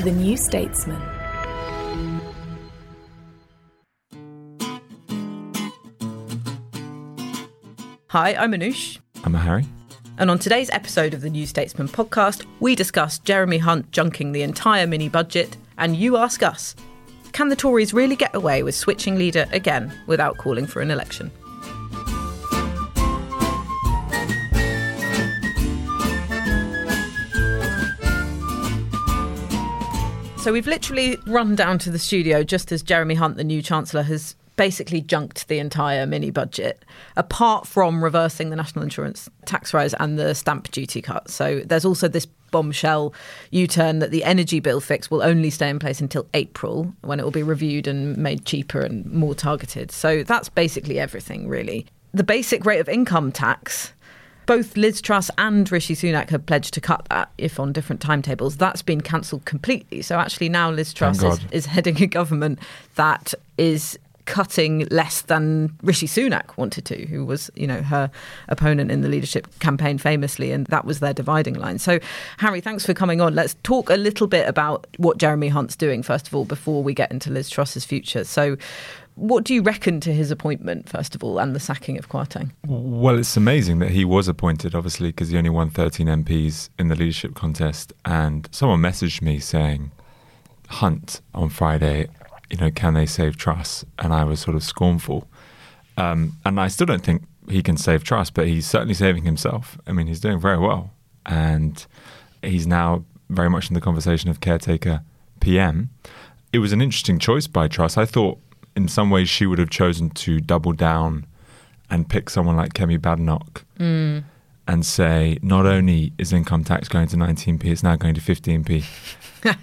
The New Statesman. Hi, I'm Anoosh. I'm a Harry. And on today's episode of the New Statesman podcast, we discuss Jeremy Hunt junking the entire mini budget, and you ask us can the Tories really get away with switching leader again without calling for an election? So we've literally run down to the studio just as Jeremy Hunt, the new Chancellor, has basically junked the entire mini budget, apart from reversing the national insurance tax rise and the stamp duty cut. So there's also this bombshell U turn that the energy bill fix will only stay in place until April when it will be reviewed and made cheaper and more targeted. So that's basically everything, really. The basic rate of income tax both Liz Truss and Rishi Sunak have pledged to cut that, if on different timetables. That's been cancelled completely. So actually, now Liz Truss is, is, heading a government that is cutting less than Rishi Sunak wanted to, who was, you know, her opponent in the leadership campaign famously, and that was their dividing line. So, Harry, thanks for coming on. Let's talk a little bit about what Jeremy Hunt's doing, first of all, before we get into Liz Truss's future. So, what do you reckon to his appointment, first of all, and the sacking of Kwarteng? Well, it's amazing that he was appointed, obviously, because he only won 13 MPs in the leadership contest. And someone messaged me saying, Hunt on Friday, you know, can they save Truss? And I was sort of scornful. Um, and I still don't think he can save Truss, but he's certainly saving himself. I mean, he's doing very well. And he's now very much in the conversation of caretaker PM. It was an interesting choice by Truss. I thought in some ways she would have chosen to double down and pick someone like Kemi Badenoch mm. and say, not only is income tax going to 19p, it's now going to 15p.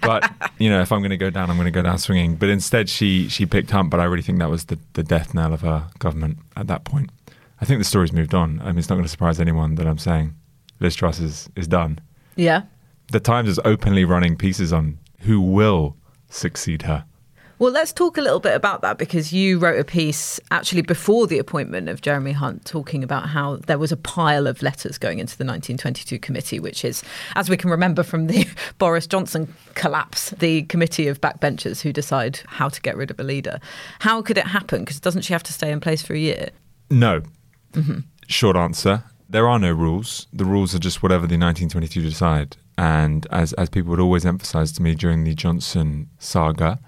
but you know, if I'm going to go down, I'm going to go down swinging. But instead, she she picked Hunt. But I really think that was the, the death knell of her government at that point. I think the story's moved on. I mean, it's not going to surprise anyone that I'm saying Liz Truss is is done. Yeah. The Times is openly running pieces on who will succeed her. Well, let's talk a little bit about that because you wrote a piece actually before the appointment of Jeremy Hunt talking about how there was a pile of letters going into the 1922 committee, which is, as we can remember from the Boris Johnson collapse, the committee of backbenchers who decide how to get rid of a leader. How could it happen? Because doesn't she have to stay in place for a year? No. Mm-hmm. Short answer. There are no rules. The rules are just whatever the 1922 decide. And as, as people would always emphasize to me during the Johnson saga,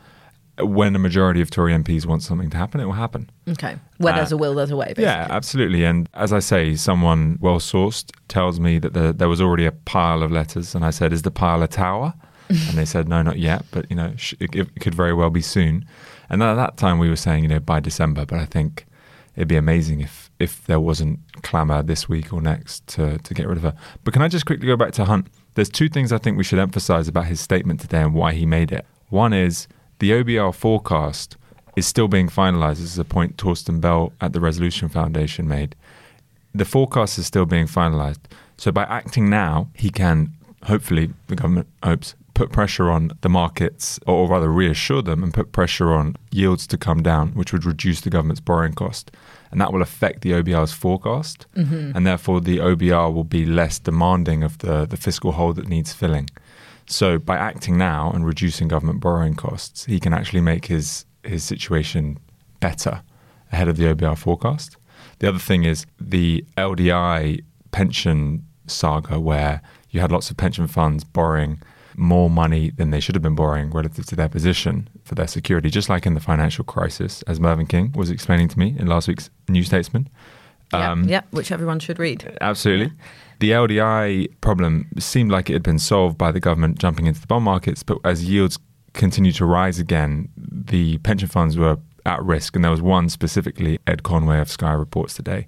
when a majority of Tory MPs want something to happen, it will happen. Okay. Where uh, there's a will, there's a way, basically. Yeah, absolutely. And as I say, someone well sourced tells me that the, there was already a pile of letters. And I said, Is the pile a tower? and they said, No, not yet. But, you know, it, it could very well be soon. And at that time, we were saying, you know, by December. But I think it'd be amazing if, if there wasn't clamour this week or next to, to get rid of her. But can I just quickly go back to Hunt? There's two things I think we should emphasise about his statement today and why he made it. One is, the OBR forecast is still being finalised. This is a point Torsten Bell at the Resolution Foundation made. The forecast is still being finalised. So by acting now, he can hopefully, the government hopes, put pressure on the markets, or rather reassure them and put pressure on yields to come down, which would reduce the government's borrowing cost. And that will affect the OBR's forecast. Mm-hmm. And therefore, the OBR will be less demanding of the, the fiscal hole that needs filling. So by acting now and reducing government borrowing costs, he can actually make his his situation better ahead of the OBR forecast. The other thing is the LDI pension saga, where you had lots of pension funds borrowing more money than they should have been borrowing relative to their position for their security, just like in the financial crisis, as Mervyn King was explaining to me in last week's New Statesman. Yeah, Um, yeah, which everyone should read. Absolutely. The LDI problem seemed like it had been solved by the government jumping into the bond markets, but as yields continued to rise again, the pension funds were at risk. And there was one specifically, Ed Conway of Sky reports today,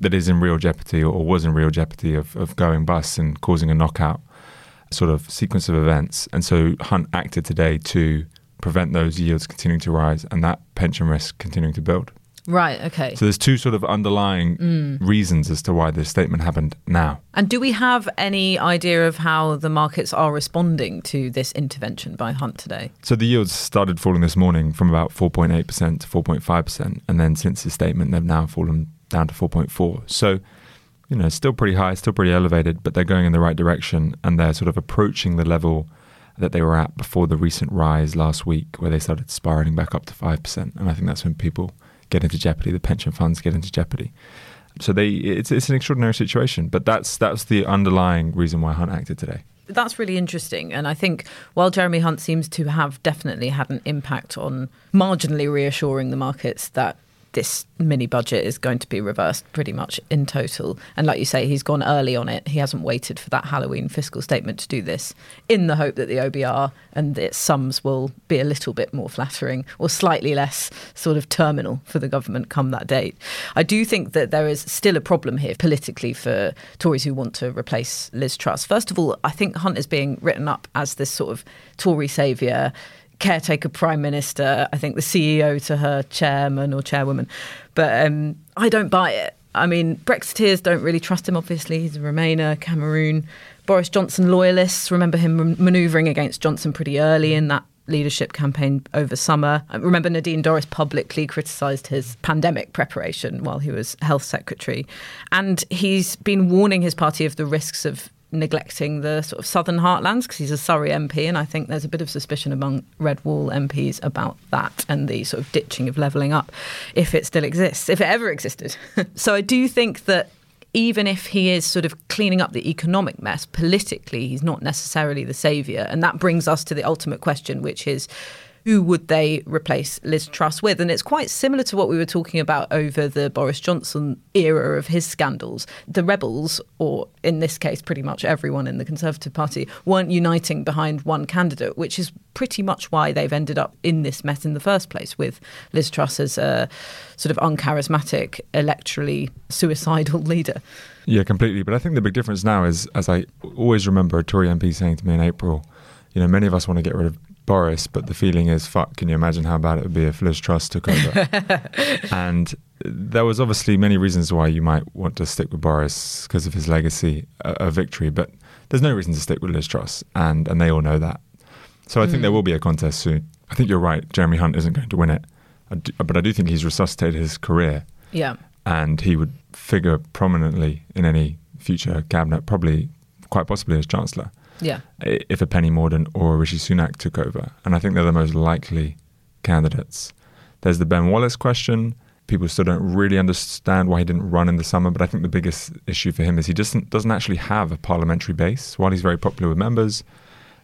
that is in real jeopardy or was in real jeopardy of, of going bust and causing a knockout sort of sequence of events. And so Hunt acted today to prevent those yields continuing to rise and that pension risk continuing to build. Right, okay. So there's two sort of underlying hmm. reasons as to why this statement happened now. And do we have any idea of how the markets are responding to this intervention by Hunt today? So the yields started falling this morning from about 4.8% to 4.5%, and then since his statement, they've now fallen down to 4.4. So, you know, still pretty high, still pretty elevated, but they're going in the right direction, and they're sort of approaching the level that they were at before the recent rise last week, where they started spiraling back up to 5%. And I think that's when people get into jeopardy, the pension funds get into jeopardy. So they, it's, it's an extraordinary situation, but that's that's the underlying reason why Hunt acted today. That's really interesting. And I think while Jeremy Hunt seems to have definitely had an impact on marginally reassuring the markets that this mini budget is going to be reversed pretty much in total. And like you say, he's gone early on it. He hasn't waited for that Halloween fiscal statement to do this in the hope that the OBR and its sums will be a little bit more flattering or slightly less sort of terminal for the government come that date. I do think that there is still a problem here politically for Tories who want to replace Liz Truss. First of all, I think Hunt is being written up as this sort of Tory saviour caretaker prime minister, I think the CEO to her chairman or chairwoman. But um, I don't buy it. I mean, Brexiteers don't really trust him, obviously. He's a Remainer, Cameroon. Boris Johnson loyalists remember him manoeuvring against Johnson pretty early in that leadership campaign over summer. I remember Nadine Dorries publicly criticised his pandemic preparation while he was health secretary. And he's been warning his party of the risks of neglecting the sort of southern heartlands because he's a Surrey MP, and I think there's a bit of suspicion among Red Wall MPs about that and the sort of ditching of levelling up, if it still exists, if it ever existed. so I do think that even if he is sort of cleaning up the economic mess politically, he's not necessarily the saviour, and that brings us to the ultimate question, which is who would they replace Liz Truss with? And it's quite similar to what we were talking about over the Boris Johnson era of his scandals. The rebels, or in this case, pretty much everyone in the Conservative Party, weren't uniting behind one candidate, which is pretty much why they've ended up in this mess in the first place, with Liz Truss as a sort of uncharismatic, electorally suicidal leader. Yeah, completely. But I think the big difference now is, as I always remember a Tory MP saying to me in April, you know, many of us want to get rid of Boris, but the feeling is, fuck, can you imagine how bad it would be if Liz Truss took over? and there was obviously many reasons why you might want to stick with Boris because of his legacy, a, a, victory, but there's no reason to stick with Liz Truss, and, and they all know that. So I mm. think there will be a contest soon. I think you're right. Jeremy Hunt isn't going to win it, I do, but I do think he's resuscitated his career. Yeah. And he would figure prominently in any future cabinet, probably quite possibly as Chancellor. Yeah. If a Penny Mordaunt or a Rishi Sunak took over. And I think they're the most likely candidates. There's the Ben Wallace question. People still don't really understand why he didn't run in the summer, but I think the biggest issue for him is he doesn't doesn't actually have a parliamentary base. While he's very popular with members,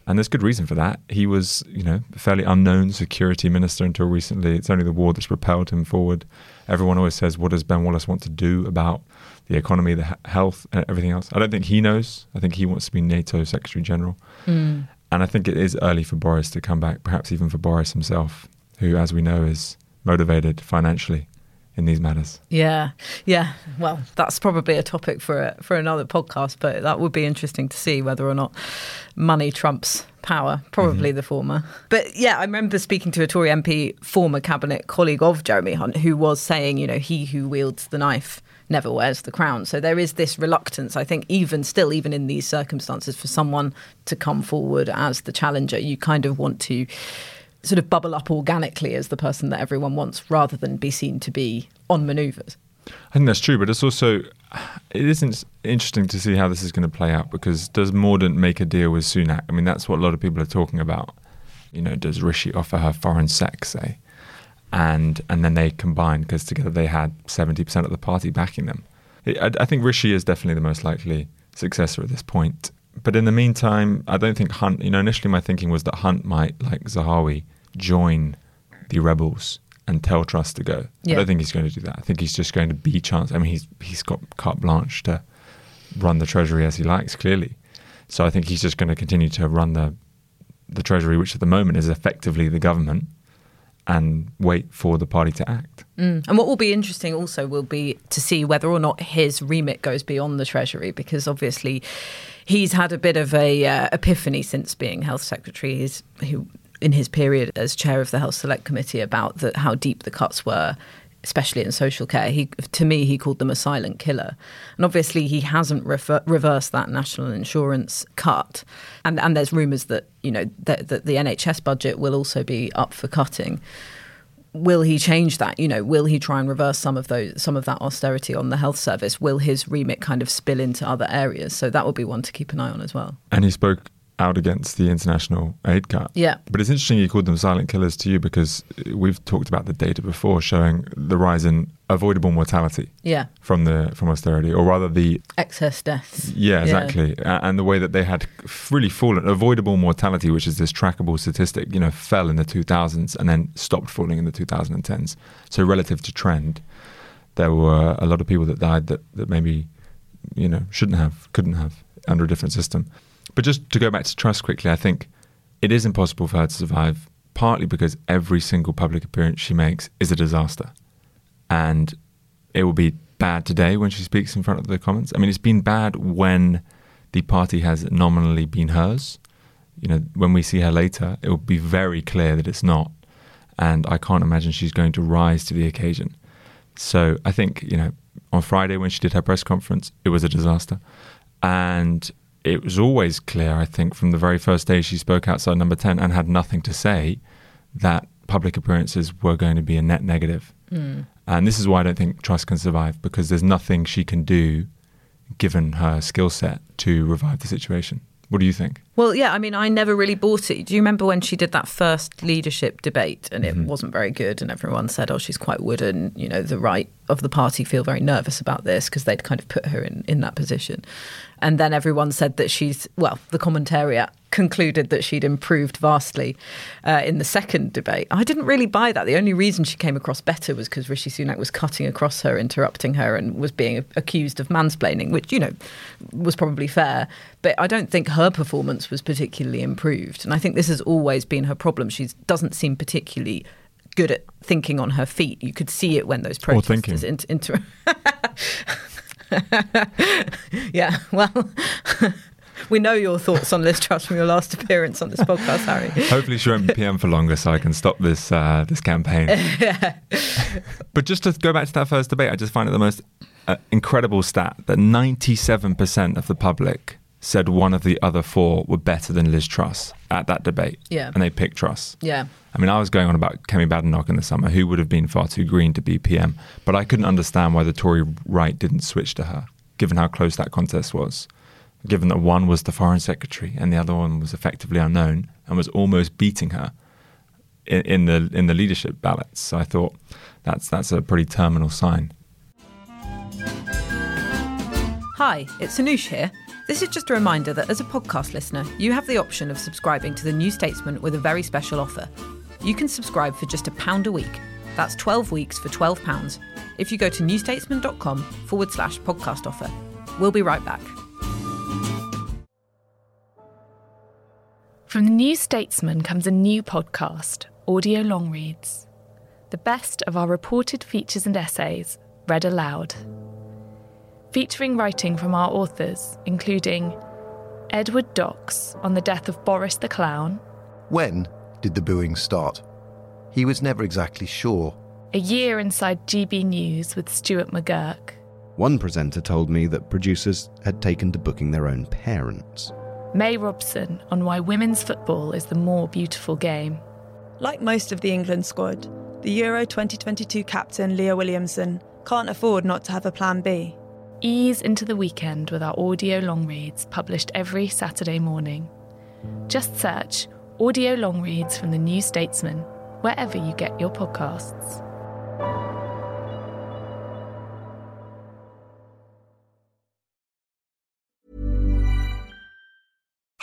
and there's good reason for that. He was, you know, a fairly unknown security minister until recently. It's only the war that's propelled him forward. Everyone always says, "What does Ben Wallace want to do about the economy, the health, and everything else?" I don't think he knows. I think he wants to be NATO Secretary General, mm. and I think it is early for Boris to come back. Perhaps even for Boris himself, who, as we know, is motivated financially in these matters. Yeah, yeah. Well, that's probably a topic for a, for another podcast, but that would be interesting to see whether or not money trumps power. Probably mm-hmm. the former. But yeah, I remember speaking to a Tory MP, former cabinet colleague of Jeremy Hunt, who was saying, you know, he who wields the knife never wears the crown. So there is this reluctance, I think, even still, even in these circumstances, for someone to come forward as the challenger. You kind of want to sort of bubble up organically as the person that everyone wants rather than be seen to be on maneuvers. I think that's true, but it's also it isn't interesting to see how this is going to play out because does Mordaunt make a deal with Sunak? I mean, that's what a lot of people are talking about. You know, does Rishi offer her foreign sec, say, and and then they combine because together they had seventy percent of the party backing them. I, I think Rishi is definitely the most likely successor at this point. But in the meantime, I don't think Hunt. You know, initially my thinking was that Hunt might, like Zahawi, join the rebels and tell Truss to go. Yeah. I don't think he's going to do that. I think he's just going to be chance. I mean, he's he's got carte blanche to run the treasury as he likes, clearly. So I think he's just going to continue to run the the treasury, which at the moment is effectively the government, and wait for the party to act. Mm. And what will be interesting also will be to see whether or not his remit goes beyond the Treasury, because obviously he's had a bit of a uh, epiphany since being health secretary. He's in his period as chair of the Health Select Committee about the, how deep the cuts were. Especially in social care, he to me he called them a silent killer, and obviously he hasn't refer, reversed that national insurance cut, and and there's rumours that you know that, that the NHS budget will also be up for cutting will he change that? You know, will he try and reverse some of those some of that austerity on the health service? Will his remit kind of spill into other areas? So that will be one to keep an eye on as well. And he spoke out against the international aid cut. Yeah. But it's interesting you called them silent killers to you because we've talked about the data before showing the rise in avoidable mortality Yeah. from the from austerity, or rather the Excess deaths. yeah exactly, A- and the way that they had really fallen. Avoidable mortality, which is this trackable statistic, you know, fell in the 2000s and then stopped falling in the 2010s. So relative to trend, there were a lot of people that died that that maybe you know shouldn't have, couldn't have under a different system. But just to go back to Truss quickly, I think it is impossible for her to survive, partly because every single public appearance she makes is a disaster. And it will be bad today when she speaks in front of the Commons. I mean, it's been bad when the party has nominally been hers. You know, when we see her later, it will be very clear that it's not. And I can't imagine she's going to rise to the occasion. So I think, you know, on Friday when she did her press conference, it was a disaster. And it was always clear, I think, from the very first day she spoke outside number 10 and had nothing to say, that public appearances were going to be a net negative. Hmm. And this is why I don't think Truss can survive, because there's nothing she can do, given her skill set, to revive the situation. What do you think? Well, yeah, I mean, I never really bought it. Do you remember when she did that first leadership debate and it mm-hmm. wasn't very good and everyone said, oh, she's quite wooden. You know, the right of the party feel very nervous about this because they'd kind of put her in, in that position. And then everyone said that she's, well, the commentariat concluded that she'd improved vastly uh, in the second debate. I didn't really buy that. The only reason she came across better was because Rishi Sunak was cutting across her, interrupting her, and was being accused of mansplaining, which, you know, was probably fair. But I don't think her performance was particularly improved. And I think this has always been her problem. She doesn't seem particularly good at thinking on her feet. You could see it when those protesters inter- inter- yeah, well, we know your thoughts on Liz Truss from your last appearance on this podcast, Harry. Hopefully, she won't be PM for longer, so I can stop this uh, this campaign. but just to go back to that first debate, I just find it the most uh, incredible stat that 97% of the public said one of the other four were better than Liz Truss at that debate. Yeah. And they picked Truss. Yeah. I mean, I was going on about Kemi Badenoch in the summer, who would have been far too green to be PM, but I couldn't understand why the Tory right didn't switch to her, given how close that contest was. Given that one was the foreign secretary and the other one was effectively unknown and was almost beating her in, in the in the leadership ballots. So I thought that's that's a pretty terminal sign. Hi, it's Anoosh here. This is just a reminder that as a podcast listener, you have the option of subscribing to The New Statesman with a very special offer. You can subscribe for just a pound a week. That's 12 weeks for £12 if you go to newstatesman.com forward slash podcast offer. We'll be right back. From the New Statesman comes a new podcast, Audio Long Reads. The best of our reported features and essays, read aloud. Featuring writing from our authors, including Edward Docx on the death of Boris the Clown, When did the booing start? He was never exactly sure. A Year Inside GB News with Stuart McGurk, One presenter told me that producers had taken to booking their own parents. May Robson on why women's football is the more beautiful game, Like most of the England squad, the Euro 2022 captain Leah Williamson can't afford not to have a plan B. Ease into the weekend with our audio long reads published every Saturday morning. Just search Audio Long Reads from the New Statesman wherever you get your podcasts.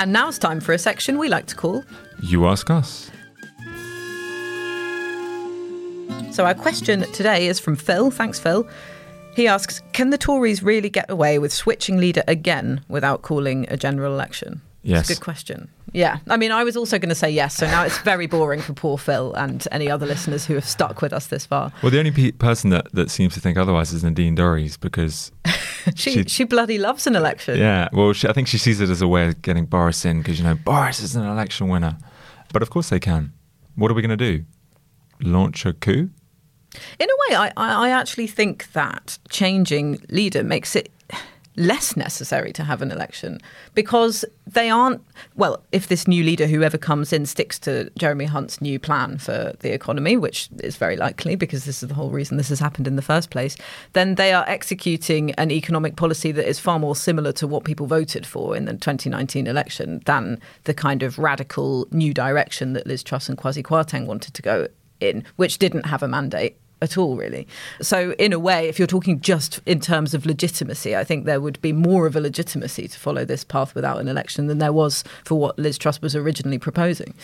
And now it's time for a section we like to call. You ask us. So, our question today is from Phil. Thanks, Phil. He asks Can the Tories really get away with switching leader again without calling a general election? Yes. Good question. Yeah. I mean, I was also going to say yes. So now it's very boring for poor Phil and any other listeners who have stuck with us this far. Well, the only pe- person that, that seems to think otherwise is Nadine Dorries because She, She- she bloody loves an election. Yeah, well, she, I think she sees it as a way of getting Boris in because you know Boris is an election winner. But of course they can. What are we going to do? Launch a coup? In a way, I, I I actually think that changing leader makes it less necessary to have an election because they aren't well if this new leader whoever comes in sticks to Jeremy Hunt's new plan for the economy which is very likely because this is the whole reason this has happened in the first place then they are executing an economic policy that is far more similar to what people voted for in the 2019 election than the kind of radical new direction that Liz Truss and Kwasi Kwarteng wanted to go in which didn't have a mandate at all, really. So, in a way, if you're talking just in terms of legitimacy, I think there would be more of a legitimacy to follow this path without an election than there was for what Liz Truss was originally proposing.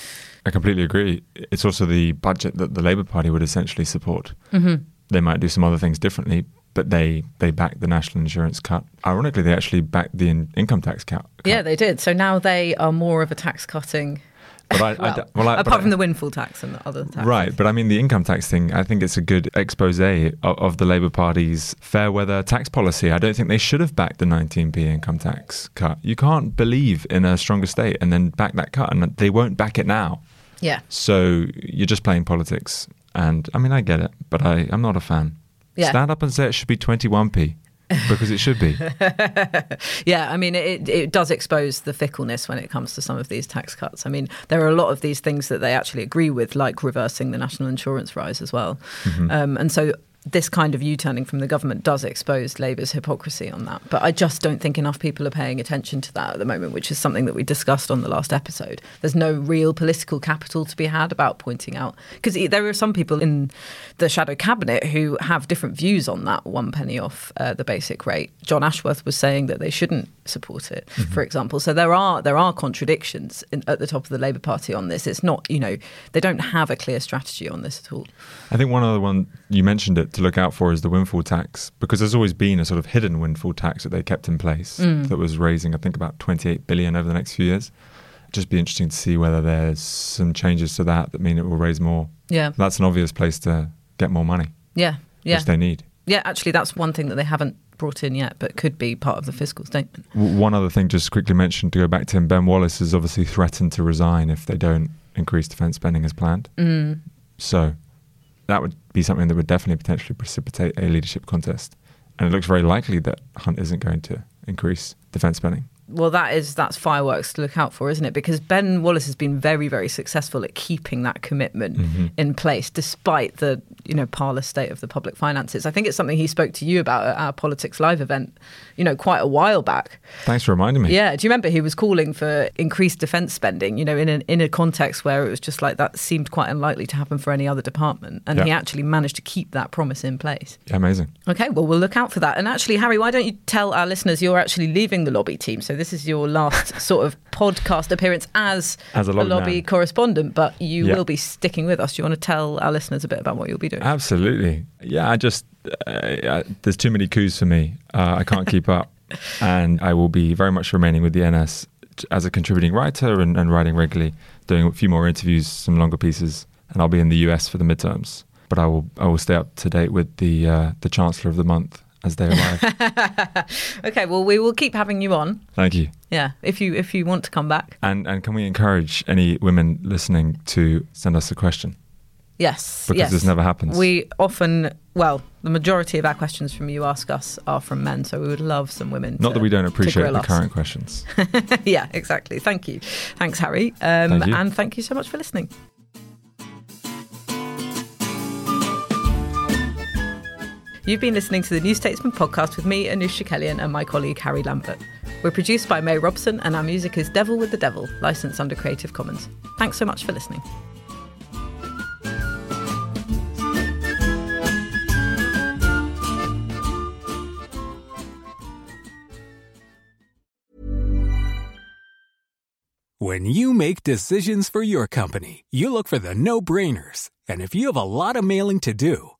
I completely agree. It's also the budget that the Labour Party would essentially support. Mm-hmm. They might do some other things differently, but they they back the national insurance cut. Ironically, they actually backed the in- income tax cut. Yeah, they did. So now they are more of a tax cutting. But I, I Well, d- well, I- but apart I- from the windfall tax and the other taxes. Right, but I mean the income tax thing. I think it's a good expose of, of the Labour Party's fair weather tax policy. I don't think they should have backed the 19p income tax cut. You can't believe in a stronger state and then back that cut, and they won't back it now. Yeah. So you're just playing politics, and I mean I get it, but I, I'm not a fan. Yeah. Stand up and say it should be 21p because it should be. Yeah, I mean, it, it does expose the fickleness when it comes to some of these tax cuts. I mean, there are a lot of these things that they actually agree with, like reversing the national insurance rise as well. Um, and so this kind of U-turning from the government does expose Labour's hypocrisy on that. But I just don't think enough people are paying attention to that at the moment, which is something that we discussed on the last episode. There's no real political capital to be had about pointing out because there are some people in the shadow cabinet who have different views on that one penny off uh, the basic rate. John Ashworth was saying that they shouldn't support it, for example. So there are there are contradictions in, at the top of the Labour Party on this. It's not you know they don't have a clear strategy on this at all. I think one other one you mentioned it to look out for is the windfall tax because there's always been a sort of hidden windfall tax that they kept in place that was raising I think about 28 billion over the next few years. Just be interesting to see whether there's some changes to that that mean it will raise more. Yeah, That's an obvious place to get more money, yeah, yeah, which they need. yeah. Actually, that's one thing that they haven't brought in yet, but could be part of the fiscal statement. W- One other thing, just quickly mentioned to go back to him, Ben Wallace has obviously threatened to resign if they don't increase defence spending as planned. Mm. So that would be something that would definitely potentially precipitate a leadership contest. And it looks very likely that Hunt isn't going to increase defence spending. Well, that is that's fireworks to look out for, isn't it? Because Ben Wallace has been very, very successful at keeping that commitment Mm-hmm. in place, despite the you know parlous state of the public finances. I think it's something he spoke to you about at our Politics Live event, you know, quite a while back. Thanks for reminding me. Yeah, do you remember he was calling for increased defence spending? You know, in an, in a context where it was just like that seemed quite unlikely to happen for any other department, and he actually managed to keep that promise in place. Yeah, amazing. Okay, well, we'll look out for that. And actually, Harry, why don't you tell our listeners you're actually leaving the lobby team? So this is your last sort of podcast appearance as, As a lobby man. correspondent, but you Yeah. will be sticking with us. Do you want to tell our listeners a bit about what you'll be doing? Absolutely. Yeah, I just, uh, uh, there's too many coups for me. Uh, I can't keep up. And I will be very much remaining with the NS as a contributing writer and, and writing regularly, doing a few more interviews, some longer pieces. And I'll be in the US for the midterms. But I will, I will stay up to date with the, uh, the Chancellor of the Month as they arrive. okay, well, we will keep having you on. Thank you. Yeah, if you if you want to come back. And and can we encourage any women listening to send us a question? Yes, because yes. this never happens. We often, well, the majority of our questions from you ask us are from men, so we would love some women. Not to, that we don't appreciate the us. current questions. yeah, exactly. Thank you, thanks, Harry, um, thank and thank you so much for listening. You've been listening to the New Statesman podcast with me, Anoosh Chakelian, and my colleague Harry Lambert. We're produced by May Robson, and our music is Devil with the Devil, licensed under Creative Commons. Thanks so much for listening. When you make decisions for your company, you look for the no brainers. And if you have a lot of mailing to do,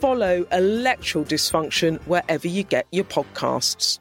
Follow electoral dysfunction wherever you get your podcasts.